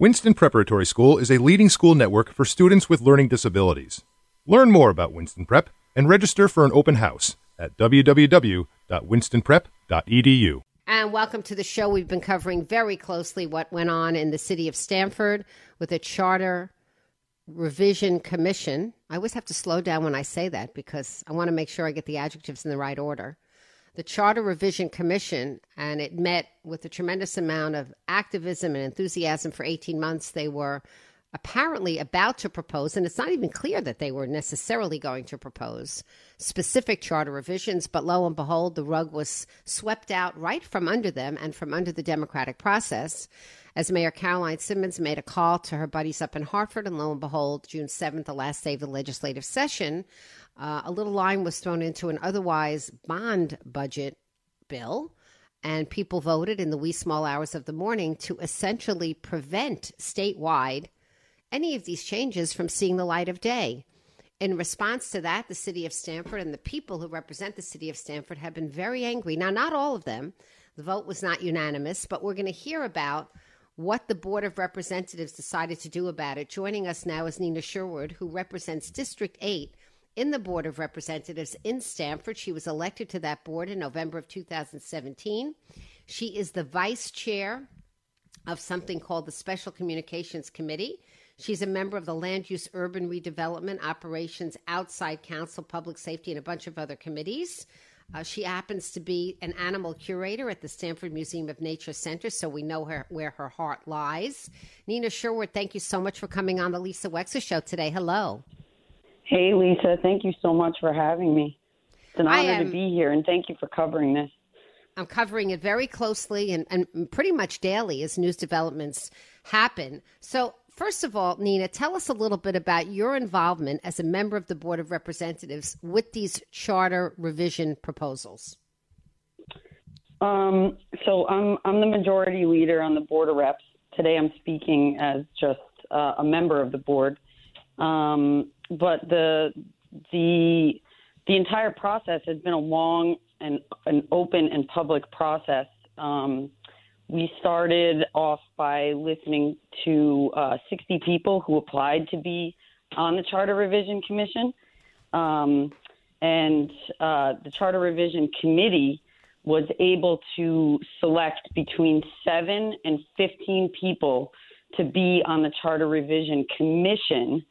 Winston Preparatory School is a leading school network for students with learning disabilities. Learn more about Winston Prep and register for an open house at www.winstonprep.edu. And welcome to the show. We've been covering very closely what went on in the city of Stamford with a charter revision commission. I always have to slow down when I say that because I want to make sure I get the adjectives in the right order the Charter Revision Commission, and it met with a tremendous amount of activism and enthusiasm for 18 months. They were apparently about to propose, and it's not even clear that they were necessarily going to propose specific charter revisions, but lo and behold, the rug was swept out right from under them and from under the democratic process. As Mayor Caroline Simmons made a call to her buddies up in Hartford, and lo and behold, June 7th, the last day of the legislative session, uh, a little line was thrown into an otherwise bond budget bill, and people voted in the wee small hours of the morning to essentially prevent statewide any of these changes from seeing the light of day. In response to that, the city of Stamford and the people who represent the city of Stamford have been very angry. Now, not all of them. The vote was not unanimous, but we're going to hear about what the Board of Representatives decided to do about it. Joining us now is Nina Sherwood, who represents District 8 in the Board of Representatives in Stamford. She was elected to that board in November of 2017. She is the vice chair of something called the Special Communications Committee. She's a member of the Land Use Urban Redevelopment Operations Outside Council, Public Safety, and a bunch of other committees. Uh, she happens to be an animal curator at the Stamford Museum of Nature Center, so we know her, where her heart lies. Nina Sherwood, thank you so much for coming on the Lisa Wexler Show today. Hello. Hey, Lisa. Thank you so much for having me. It's an honor am, to be here, and thank you for covering this. I'm covering it very closely and, and pretty much daily as news developments happen. So, first of all, Nina, tell us a little bit about your involvement as a member of the Board of Representatives with these charter revision proposals. Um, so, I'm, I'm the majority leader on the Board of Reps. Today, I'm speaking as just uh, a member of the board. Um, but the the the entire process has been a long and an open and public process. Um, we started off by listening to uh, 60 people who applied to be on the Charter Revision Commission. Um, and uh, the Charter Revision Committee was able to select between seven and 15 people to be on the Charter Revision Commission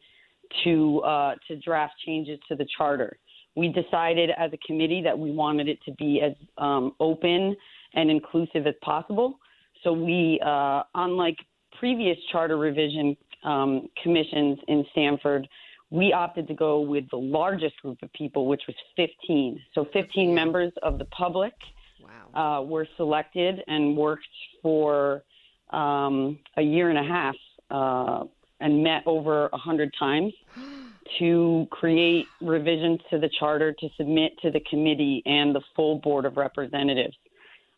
to uh, to draft changes to the charter. We decided as a committee that we wanted it to be as um, open and inclusive as possible. So we, uh, unlike previous charter revision um, commissions in Stamford, we opted to go with the largest group of people, which was 15. So 15 members of the public wow. uh, were selected and worked for um, a year and a half uh, and met over a hundred times to create revisions to the charter to submit to the committee and the full board of representatives.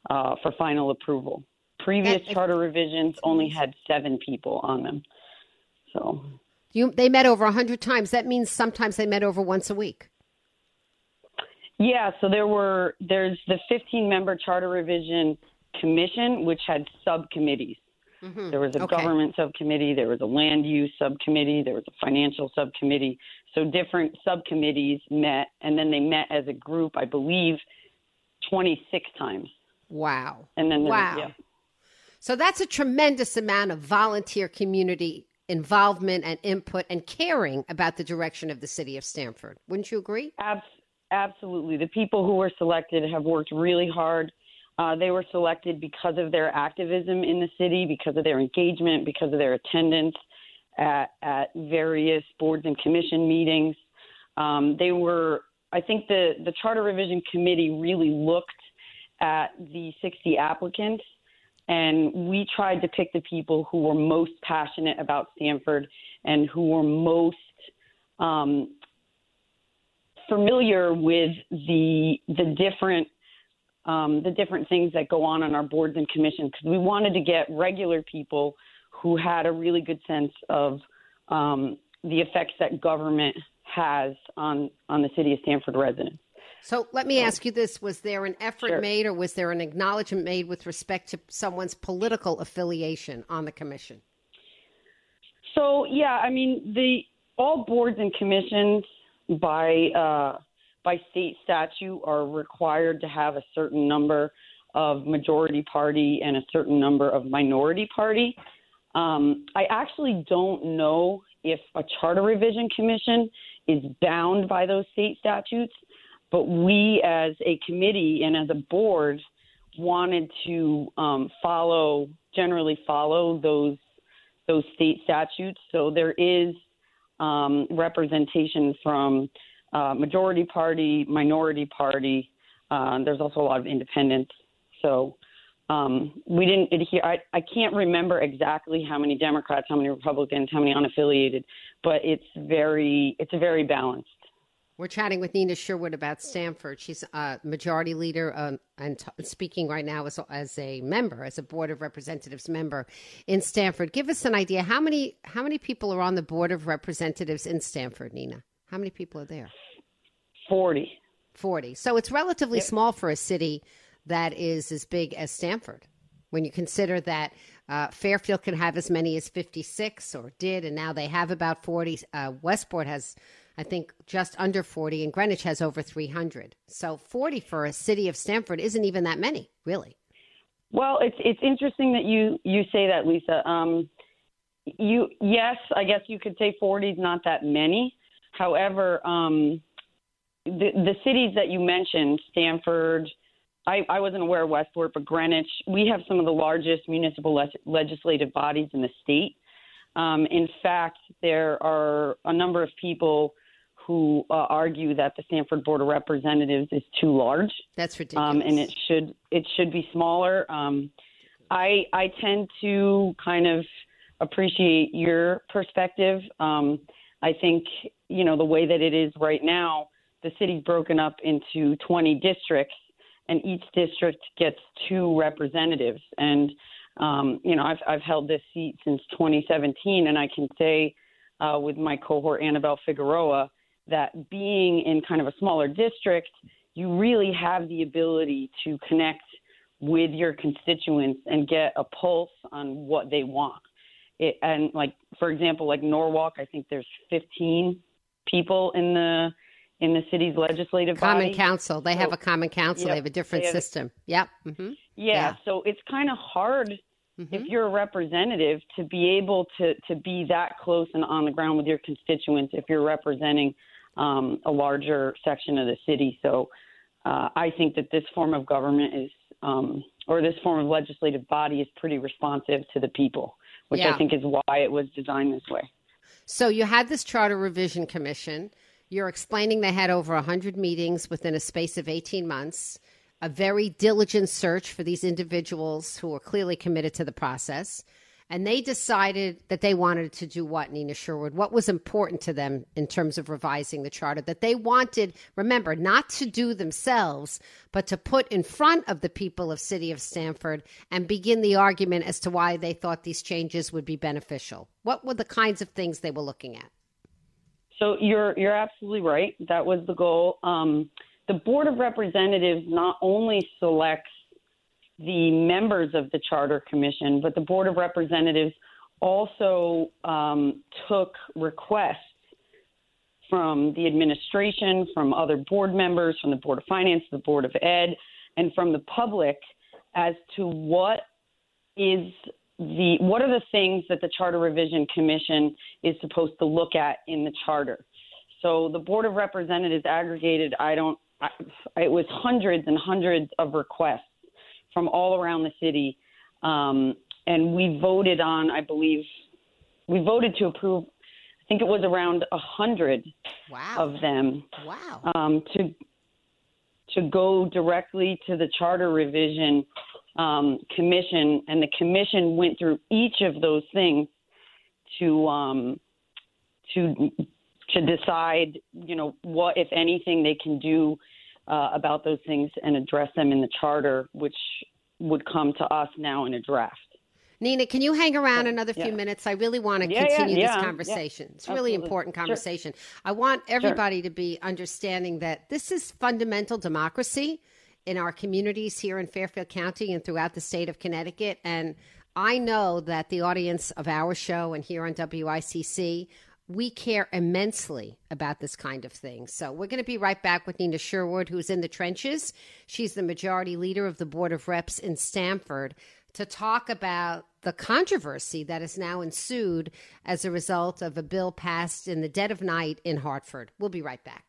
uh, for final approval. Previous That- charter revisions only had seven people on them. So, You, they met over 100 times. That means sometimes they met over once a week. yeah, so there were there's the 15 member charter revision commission which had subcommittees. Mm-hmm. There was a Okay. government subcommittee, there was a land use subcommittee, there was a financial subcommittee. So different subcommittees met and then they met as a group, I believe 26 times. Wow. And then wow. yeah. So that's a tremendous amount of volunteer community involvement and input and caring about the direction of the city of Stamford. Wouldn't you agree? Abs- absolutely. The people who were selected have worked really hard. Uh, they were selected because of their activism in the city, because of their engagement, because of their attendance at, at various boards and commission meetings. Um, they were, I think the, the Charter Revision Committee really looked at the 60 applicants and we tried to pick the people who were most passionate about Stamford and who were most um, familiar with the the different um, the different things that go on on our boards and commissions because we wanted to get regular people who had a really good sense of um, the effects that government has on on the city of Stamford residents. So let me ask you this Was there an effort Sure. made or was there an acknowledgement made with respect to someone's political affiliation on the commission? So yeah, I mean the all boards and commissions by uh, by state statute are required to have a certain number of majority party and a certain number of minority party. Um, I actually don't know if a charter revision commission is bound by those state statutes, but we as a committee and as a board wanted to um, follow generally follow those those state statutes. So there is um, representation from uh, majority party, minority party. Uh, there's also a lot of independents. So um, we didn't adhere. I, I can't remember exactly how many Democrats, how many Republicans, how many unaffiliated, but it's very it's a very balanced. We're chatting with Nina Sherwood about Stamford. She's a majority leader um, and t- speaking right now as, as a member, as a Board of Representatives member in Stamford. Give us an idea how many how many people are on the Board of Representatives in Stamford, Nina? How many people are there? Forty. 40. So it's relatively small for a city that is as big as Stamford. When you consider that uh, Fairfield can have as many as 56 or did, and now they have about 40. Uh, Westport has, I think, just under 40, and Greenwich has over 300. So 40 for a city of Stamford isn't even that many, really. Well, it's it's interesting that you you say that, Lisa. Um, you yes, I guess you could say 40 is not that many. However, um, the the cities that you mentioned, Stamford, I, I wasn't aware of Westport, but Greenwich, we have some of the largest municipal le- legislative bodies in the state. Um, in fact, there are a number of people who uh, argue that the Stamford Board of Representatives is too large That's ridiculous. um, and it should it should be smaller. Um, I I tend to kind of appreciate your perspective. Um, I think you know the way that it is right now, the city's broken up into 20 districts, and each district gets two representatives. And um, you know I've I've held this seat since 2017, and I can say uh, with my cohort Annabelle Figueroa that being in kind of a smaller district you really have the ability to connect with your constituents and get a pulse on what they want. It, and like for example, like Norwalk, I think there's 15 people in the in the city's legislative common body. council. They have a common council. Yep, they have a different have- system. Yep. hmm Yeah, Yeah. so it's kind of hard if you're a representative to be able to to be that close and on the ground with your constituents if you're representing um, a larger section of the city. So uh, I think that this form of government is, um, or this form of legislative body is pretty responsive to the people, which Yeah. I think is why it was designed this way. So you had this charter revision commission. You're explaining they had over 100 meetings within a space of 18 months, a very diligent search for these individuals who were clearly committed to the process. And they decided that they wanted to do what, Nina Sherwood? What was important to them in terms of revising the charter? That they wanted, remember, not to do themselves, but to put in front of the people of City of Stamford and begin the argument as to why they thought these changes would be beneficial. What were the kinds of things they were looking at? So you're you're absolutely right. That was the goal. Um, the Board of Representatives not only selects the members of the Charter Commission, but the Board of Representatives also um, took requests from the administration, from other board members, from the Board of Finance, the Board of Ed, and from the public as to what is the what are the things that the Charter Revision Commission is supposed to look at in the charter. So the Board of Representatives aggregated I don't I, it was hundreds and hundreds of requests from all around the city. Um, and we voted on, I believe, we voted to approve. I think it was around a hundred wow. of them. Wow. Um, to to go directly to the charter revision um, commission, and the commission went through each of those things to um, to to decide, you know, what if anything they can do uh, about those things and address them in the charter, which would come to us now in a draft. Nina, can you hang around another few yeah. minutes? I really want to yeah, continue yeah, this conversation. It's a really important conversation. Sure. I want everybody sure. to be understanding that this is fundamental democracy in our communities here in Fairfield County and throughout the state of Connecticut. And I know that the audience of our show and here on WICC we care immensely about this kind of thing. So we're going to be right back with Nina Sherwood, who's in the trenches. She's the majority leader of the Board of Reps in Stamford to talk about the controversy that has now ensued as a result of a bill passed in the dead of night in Hartford. We'll be right back.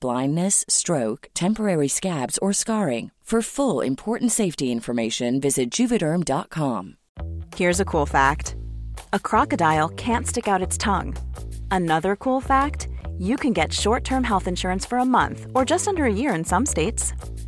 blindness, stroke, temporary scabs, or scarring. For full important safety information, visit juvederm.com. Here's a cool fact a crocodile can't stick out its tongue. Another cool fact you can get short term health insurance for a month or just under a year in some states.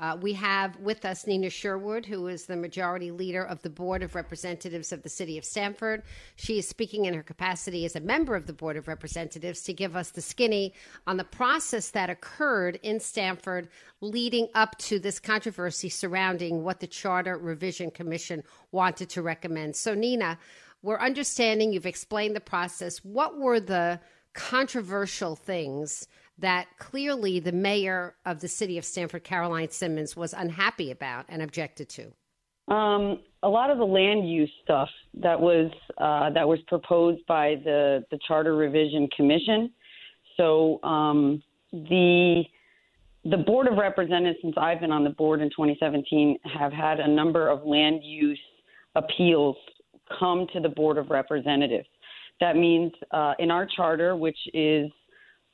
Uh, we have with us Nina Sherwood, who is the majority leader of the Board of Representatives of the City of Stamford. She is speaking in her capacity as a member of the Board of Representatives to give us the skinny on the process that occurred in Stamford leading up to this controversy surrounding what the Charter Revision Commission wanted to recommend. So, Nina, we're understanding you've explained the process. What were the controversial things that clearly the mayor of the city of Stamford, Caroline Simmons, was unhappy about and objected to? Um, a lot of the land use stuff that was uh, that was proposed by the the Charter Revision Commission. So um, the the Board of Representatives, since I've been on the board in 2017, have had a number of land use appeals come to the Board of Representatives. That means uh, in our charter, which is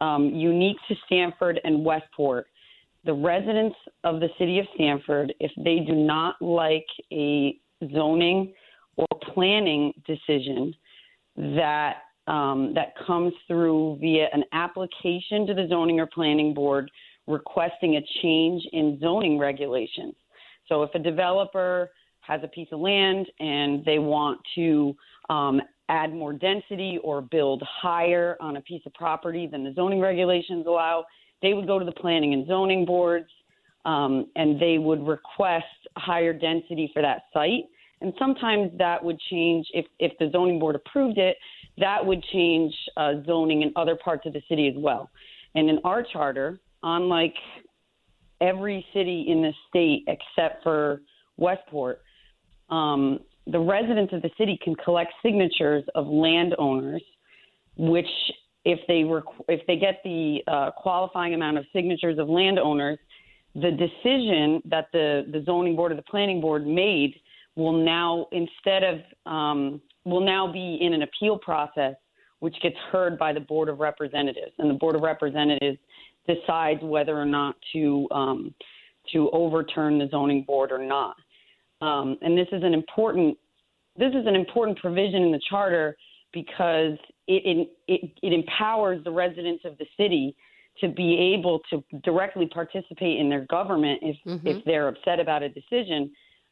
um, unique to Stamford and Westport. The residents of the city of Stamford, if they do not like a zoning or planning decision, that um, that comes through via an application to the zoning or planning board requesting a change in zoning regulations. So if a developer has a piece of land and they want to um, add more density or build higher on a piece of property than the zoning regulations allow, they would go to the planning and zoning boards um, and they would request higher density for that site. And sometimes that would change if, if the zoning board approved it, that would change uh, zoning in other parts of the city as well. And in our charter, unlike every city in the state except for Westport, um, the residents of the city can collect signatures of landowners, which if they rec- if they get the uh, qualifying amount of signatures of landowners, the decision that the the zoning board or the planning board made will now instead of um, will now be in an appeal process, which gets heard by the board of representatives, and the board of representatives decides whether or not to um, to overturn the zoning board or not. Um, and this is an important this is an important provision in the charter because it, it, it empowers the residents of the city to be able to directly participate in their government if mm-hmm. if they're upset about a decision.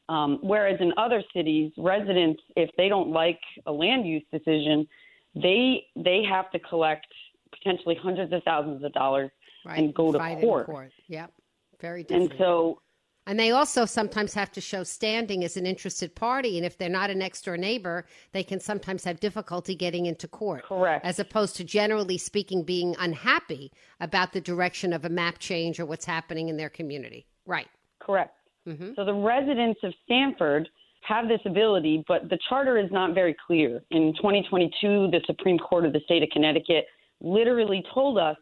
Um, whereas in other cities, residents, if they don't like a land use decision, they they have to collect potentially hundreds of thousands of dollars right. and go Fight to court. court. Yep, very different. And so and they also sometimes have to show standing as an interested party. And if they're not a next door neighbor, they can sometimes have difficulty getting into court. Correct. As opposed to generally speaking, being unhappy about the direction of a map change or what's happening in their community. Right. Correct. Mm-hmm. So the residents of Stamford have this ability, but the charter is not very clear. In 2022, the Supreme Court of the state of Connecticut literally told us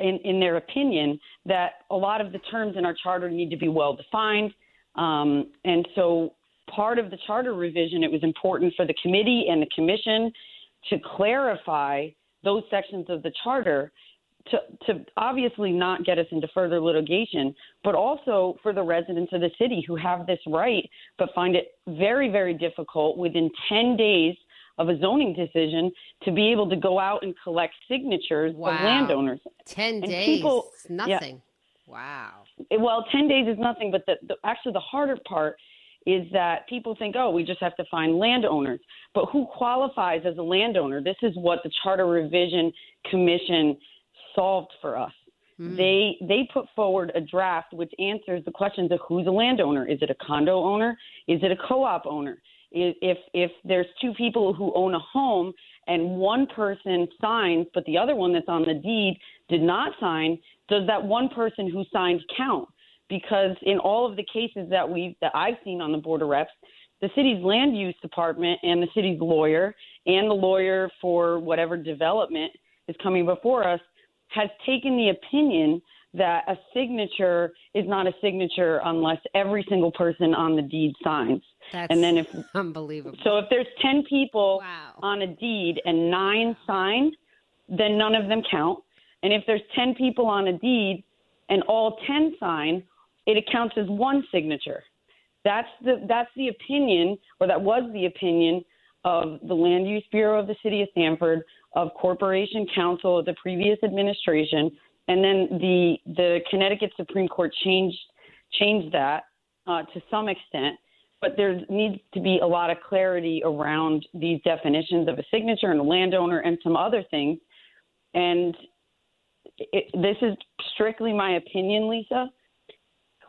in, in their opinion, that a lot of the terms in our charter need to be well defined. Um, and so, part of the charter revision, it was important for the committee and the commission to clarify those sections of the charter to, to obviously not get us into further litigation, but also for the residents of the city who have this right but find it very, very difficult within 10 days of a zoning decision to be able to go out and collect signatures wow. of landowners. 10 and days, people, nothing. Yeah. Wow. Well, 10 days is nothing, but the, the, actually the harder part is that people think, oh, we just have to find landowners. But who qualifies as a landowner? This is what the Charter Revision Commission solved for us. Mm. They they put forward a draft which answers the questions of who's a landowner. Is it a condo owner? Is it a co-op owner? If if there's two people who own a home and one person signs but the other one that's on the deed did not sign does that one person who signed count because in all of the cases that we that I've seen on the board of reps the city's land use department and the city's lawyer and the lawyer for whatever development is coming before us has taken the opinion that a signature is not a signature unless every single person on the deed signs. That's and then if unbelievable. So if there's 10 people wow. on a deed and 9 sign, then none of them count. And if there's 10 people on a deed and all 10 sign, it counts as one signature. That's the that's the opinion or that was the opinion of the Land Use Bureau of the City of Stamford, of Corporation Counsel of the previous administration, and then the the Connecticut Supreme Court changed changed that uh, to some extent. But there needs to be a lot of clarity around these definitions of a signature and a landowner and some other things. And it, this is strictly my opinion, Lisa.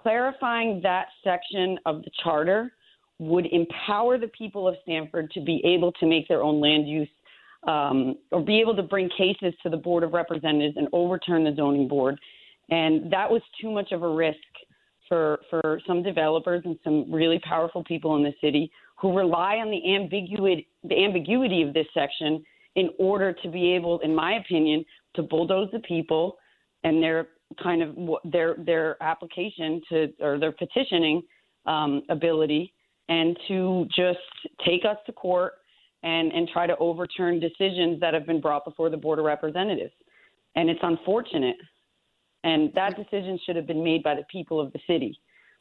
Clarifying that section of the charter would empower the people of Stamford to be able to make their own land use um, or be able to bring cases to the Board of Representatives and overturn the zoning board. And that was too much of a risk for, for some developers and some really powerful people in the city who rely on the ambiguity, the ambiguity of this section in order to be able, in my opinion, to bulldoze the people and their kind of their their application to or their petitioning um, ability and to just take us to court and, and try to overturn decisions that have been brought before the Board of Representatives. And it's unfortunate. And that decision should have been made by the people of the city.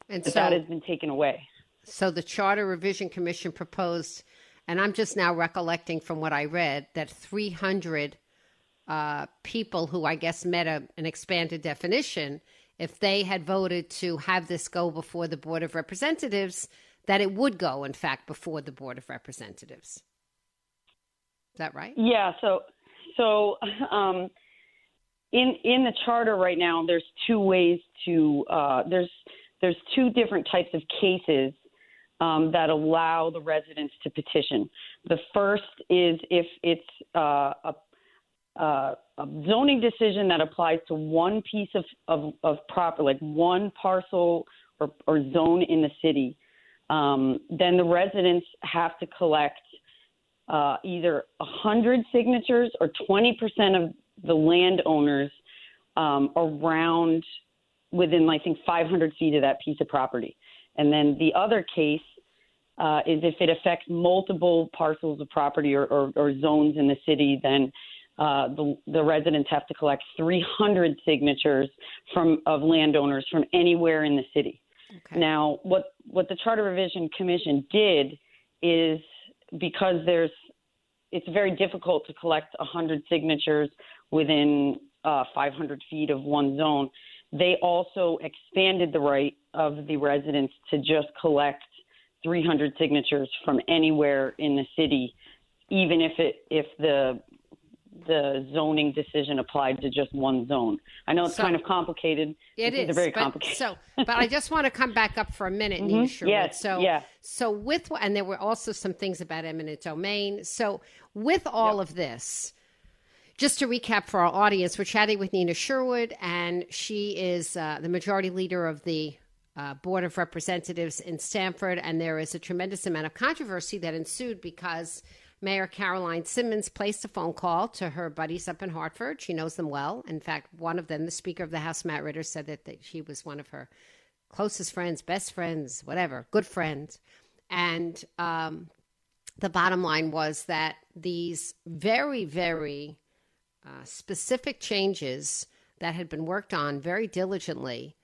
And but so, that has been taken away. So the Charter Revision Commission proposed and I'm just now recollecting from what I read that 300 uh, people who I guess met a, an expanded definition, if they had voted to have this go before the Board of Representatives, that it would go, in fact, before the Board of Representatives. Is that right? Yeah. So, so um, in in the charter right now, there's two ways to uh, there's there's two different types of cases um, that allow the residents to petition. The first is if it's uh, a, uh, a, zoning decision that applies to one piece of, of, of property, like one parcel or, or zone in the city, um, then the residents have to collect uh, either 100 signatures or 20% of the landowners um, around within, I think, 500 feet of that piece of property. And then the other case uh, is if it affects multiple parcels of property or, or, or zones in the city, then uh, the, the residents have to collect 300 signatures from of landowners from anywhere in the city. Okay. Now, what what the Charter Revision Commission did is because there's it's very difficult to collect 100 signatures within uh, 500 feet of one zone. They also expanded the right of the residents to just collect 300 signatures from anywhere in the city, even if it if the the zoning decision applied to just one zone. I know it's so, kind of complicated. It is very but, complicated. So, but I just want to come back up for a minute, mm-hmm. Sherwood. Yes, so, yeah. so with and there were also some things about eminent domain. So, with all yep. of this, just to recap for our audience, we're chatting with Nina Sherwood, and she is uh, the majority leader of the uh, Board of Representatives in Stamford. And there is a tremendous amount of controversy that ensued because Mayor Caroline Simmons placed a phone call to her buddies up in Hartford. She knows them well. In fact, one of them, the Speaker of the House, Matt Ritter, said that, that she was one of her closest friends, best friends, whatever, good friends. And um, the bottom line was that these very, very uh, specific changes that had been worked on very diligently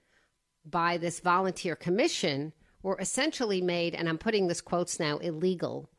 by this volunteer commission were essentially made, and I'm putting this quotes now, illegal.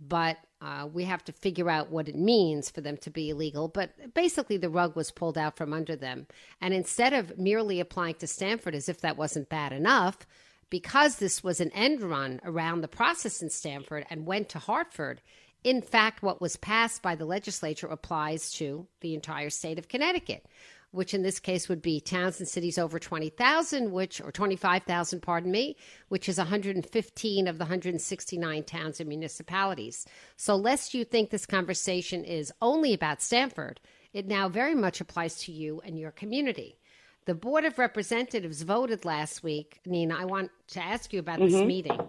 But uh, we have to figure out what it means for them to be illegal. But basically, the rug was pulled out from under them. And instead of merely applying to Stamford as if that wasn't bad enough, because this was an end run around the process in Stamford and went to Hartford, in fact, what was passed by the legislature applies to the entire state of Connecticut, which in this case would be towns and cities over 20,000, which, or 25,000, pardon me, which is 115 of the 169 towns and municipalities. So, lest you think this conversation is only about Stamford, it now very much applies to you and your community. The Board of Representatives voted last week. Nina, I want to ask you about mm-hmm. this meeting.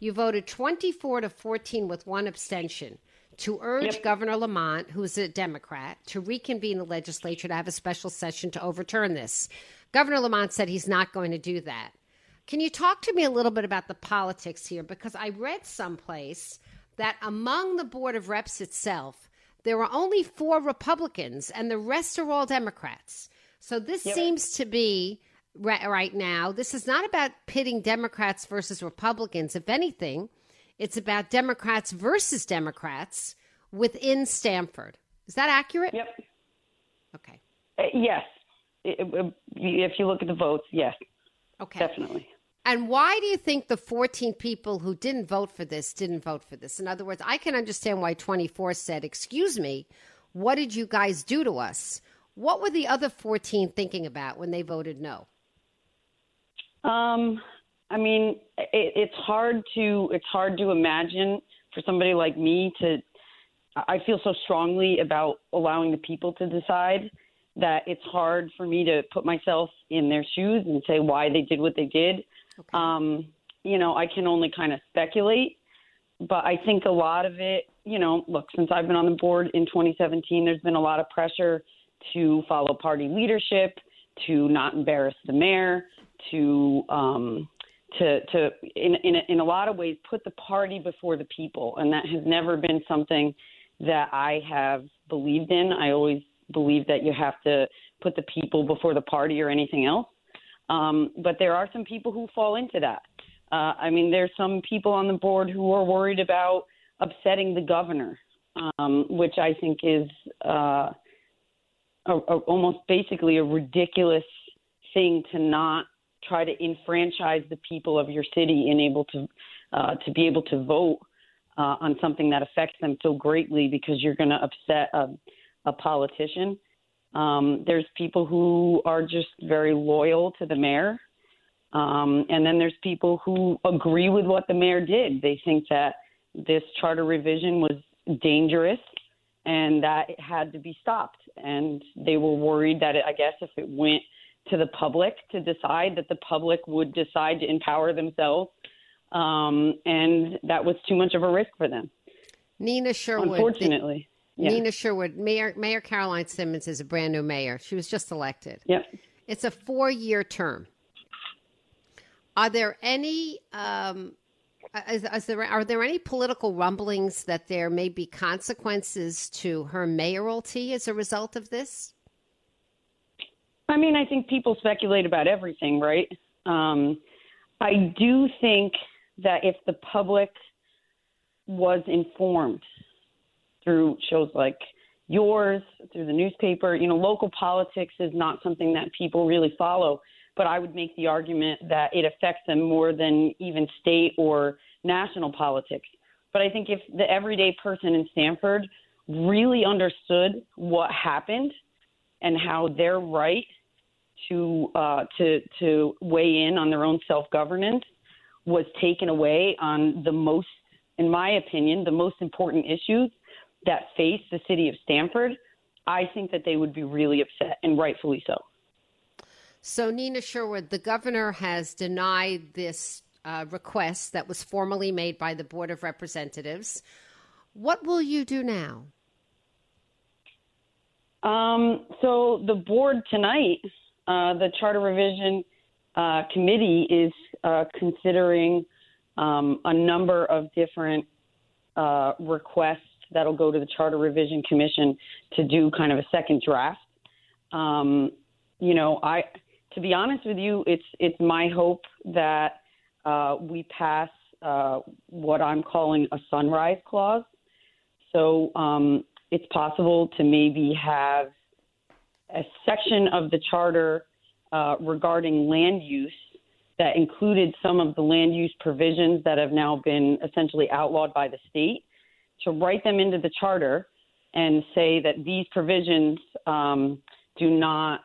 You voted 24 to 14 with one abstention to urge yep. Governor Lamont, who's a Democrat, to reconvene the legislature to have a special session to overturn this. Governor Lamont said he's not going to do that. Can you talk to me a little bit about the politics here? Because I read someplace that among the Board of Reps itself, there are only four Republicans and the rest are all Democrats. So this yep. seems to be right now. This is not about pitting Democrats versus Republicans. If anything, it's about Democrats versus Democrats within Stamford. Is that accurate? Yep. Okay. Uh, yes. If you look at the votes, yes. Okay. Definitely. And why do you think the 14 people who didn't vote for this didn't vote for this? In other words, I can understand why 24 said, Excuse me, what did you guys do to us? What were the other 14 thinking about when they voted no? Um, I mean, it, it's hard to it's hard to imagine for somebody like me to. I feel so strongly about allowing the people to decide that it's hard for me to put myself in their shoes and say why they did what they did. Okay. Um, you know, I can only kind of speculate, but I think a lot of it, you know, look, since I've been on the board in 2017, there's been a lot of pressure to follow party leadership, to not embarrass the mayor, to um, to to in in a, in a lot of ways put the party before the people, and that has never been something that I have believed in. I always believe that you have to put the people before the party or anything else. Um, but there are some people who fall into that. Uh, I mean, there's some people on the board who are worried about upsetting the governor, um, which I think is uh, a, a, almost basically a ridiculous thing to not try to enfranchise the people of your city and able to uh, to be able to vote uh, on something that affects them so greatly because you're going to upset a, a politician. Um, there's people who are just very loyal to the mayor. Um, and then there's people who agree with what the mayor did. They think that this charter revision was dangerous and that it had to be stopped. And they were worried that, it, I guess, if it went to the public to decide, that the public would decide to empower themselves. Um, and that was too much of a risk for them. Nina Sherwood. Unfortunately. The, yeah. Nina Sherwood, Mayor, Mayor Caroline Simmons is a brand new mayor. She was just elected. Yep. It's a four year term. Are there any um, is, is there are there any political rumblings that there may be consequences to her mayoralty as a result of this? I mean, I think people speculate about everything, right? Um, I do think that if the public was informed through shows like yours, through the newspaper, you know, local politics is not something that people really follow but I would make the argument that it affects them more than even state or national politics. But I think if the everyday person in Stamford really understood what happened and how their right to uh, to to weigh in on their own self governance was taken away on the most, in my opinion, the most important issues that face the city of Stamford, I think that they would be really upset, and rightfully so. So, Nina Sherwood, the governor has denied this uh, request that was formally made by the Board of Representatives. What will you do now? Um, so, the board tonight, uh, the Charter Revision uh, Committee, is uh, considering um, a number of different uh, requests that'll go to the Charter Revision Commission to do kind of a second draft. Um, you know, I to be honest with you, it's it's my hope that uh, we pass what I'm calling a sunrise clause. So um, it's possible to maybe have a section of the charter uh, regarding land use that included some of the land use provisions that have now been essentially outlawed by the state, to write them into the charter and say that these provisions um, do not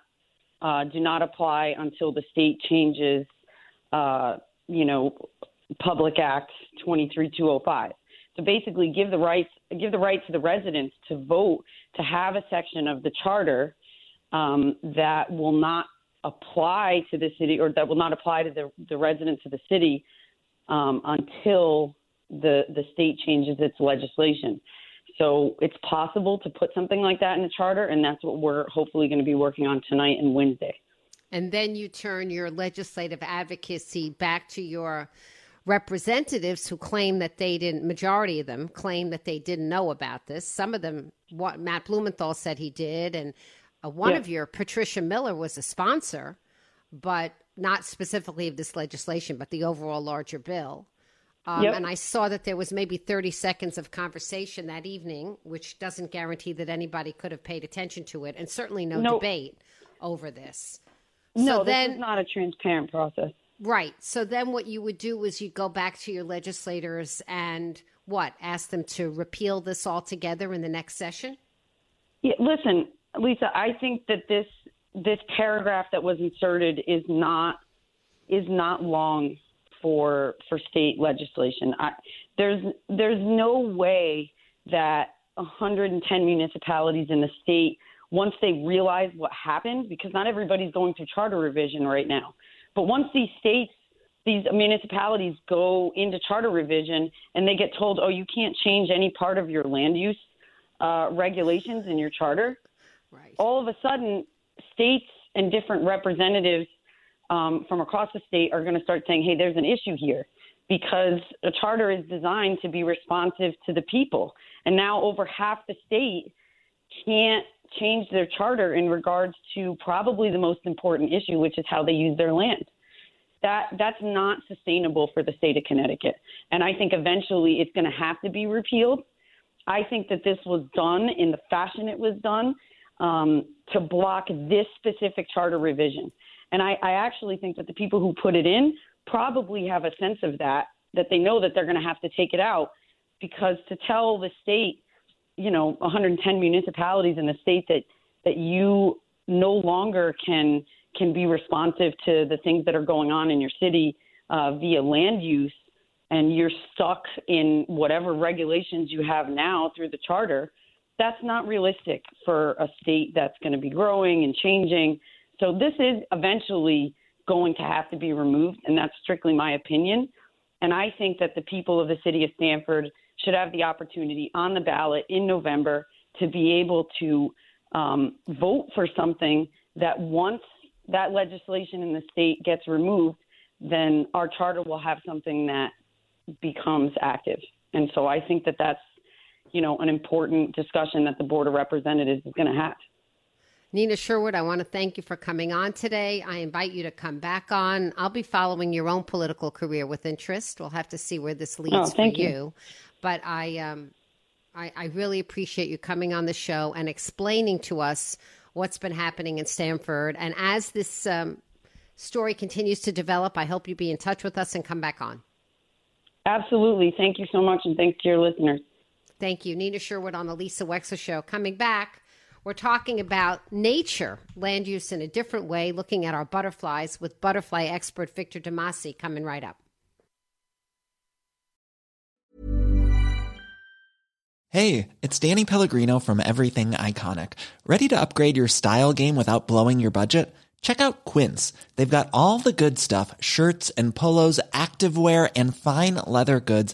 uh, do not apply until the state changes, uh, you know, Public Act 23205. So basically, give the rights, give the right to the residents to vote to have a section of the charter um, that will not apply to the city or that will not apply to the, the residents of the city um, until the the state changes its legislation. So it's possible to put something like that in the charter, and that's what we're hopefully going to be working on tonight and Wednesday. And then you turn your legislative advocacy back to your representatives who claim that they didn't, majority of them claim that they didn't know about this. Some of them, what Matt Blumenthal said he did, and uh, one yeah. of your, Patricia Miller, was a sponsor, but not specifically of this legislation, but the overall larger bill. Um, yep. And I saw that there was maybe 30 seconds of conversation that evening, which doesn't guarantee that anybody could have paid attention to it, and certainly no nope. debate over this. No, so this then, is not a transparent process. Right. So then what you would do is you go back to your legislators and what? Ask them to repeal this altogether in the next session? Yeah, listen, Lisa, I think that this this paragraph that was inserted is not is not long for for state legislation. I, there's there's no way that 110 municipalities in the state, once they realize what happened, because not everybody's going through charter revision right now, but once these states these municipalities go into charter revision and they get told, oh, you can't change any part of your land use uh, regulations in your charter. Right. All of a sudden, states and different representatives um, from across the state are going to start saying, hey, there's an issue here because a charter is designed to be responsive to the people. And now over half the state can't change their charter in regards to probably the most important issue, which is how they use their land. that that's not sustainable for the state of Connecticut. And I think eventually it's going to have to be repealed. I think that this was done in the fashion it was done um, to block this specific charter revision. And I, I actually think that the people who put it in probably have a sense of that, that they know that they're going to have to take it out because to tell the state, you know, 110 municipalities in the state that that you no longer can can be responsive to the things that are going on in your city uh, via land use, and you're stuck in whatever regulations you have now through the charter. That's not realistic for a state that's going to be growing and changing. So this is eventually going to have to be removed, and that's strictly my opinion. And I think that the people of the city of Stamford should have the opportunity on the ballot in November to be able to um, vote for something that once that legislation in the state gets removed, then our charter will have something that becomes active. And so I think that that's, you know, an important discussion that the Board of Representatives is going to have. Nina Sherwood, I want to thank you for coming on today. I invite you to come back on. I'll be following your own political career with interest. We'll have to see where this leads oh, for you. you. But I, um, I, I really appreciate you coming on the show and explaining to us what's been happening in Stamford. And as this um, story continues to develop, I hope you be in touch with us and come back on. Absolutely. Thank you so much, and thanks to your listeners. Thank you. Nina Sherwood on the Lisa Wexler Show. Coming back, we're talking about nature, land use in a different way, looking at our butterflies with butterfly expert Victor Damasi coming right up. Hey, it's Danny Pellegrino from Everything Iconic. Ready to upgrade your style game without blowing your budget? Check out Quince. They've got all the good stuff shirts and polos, activewear, and fine leather goods,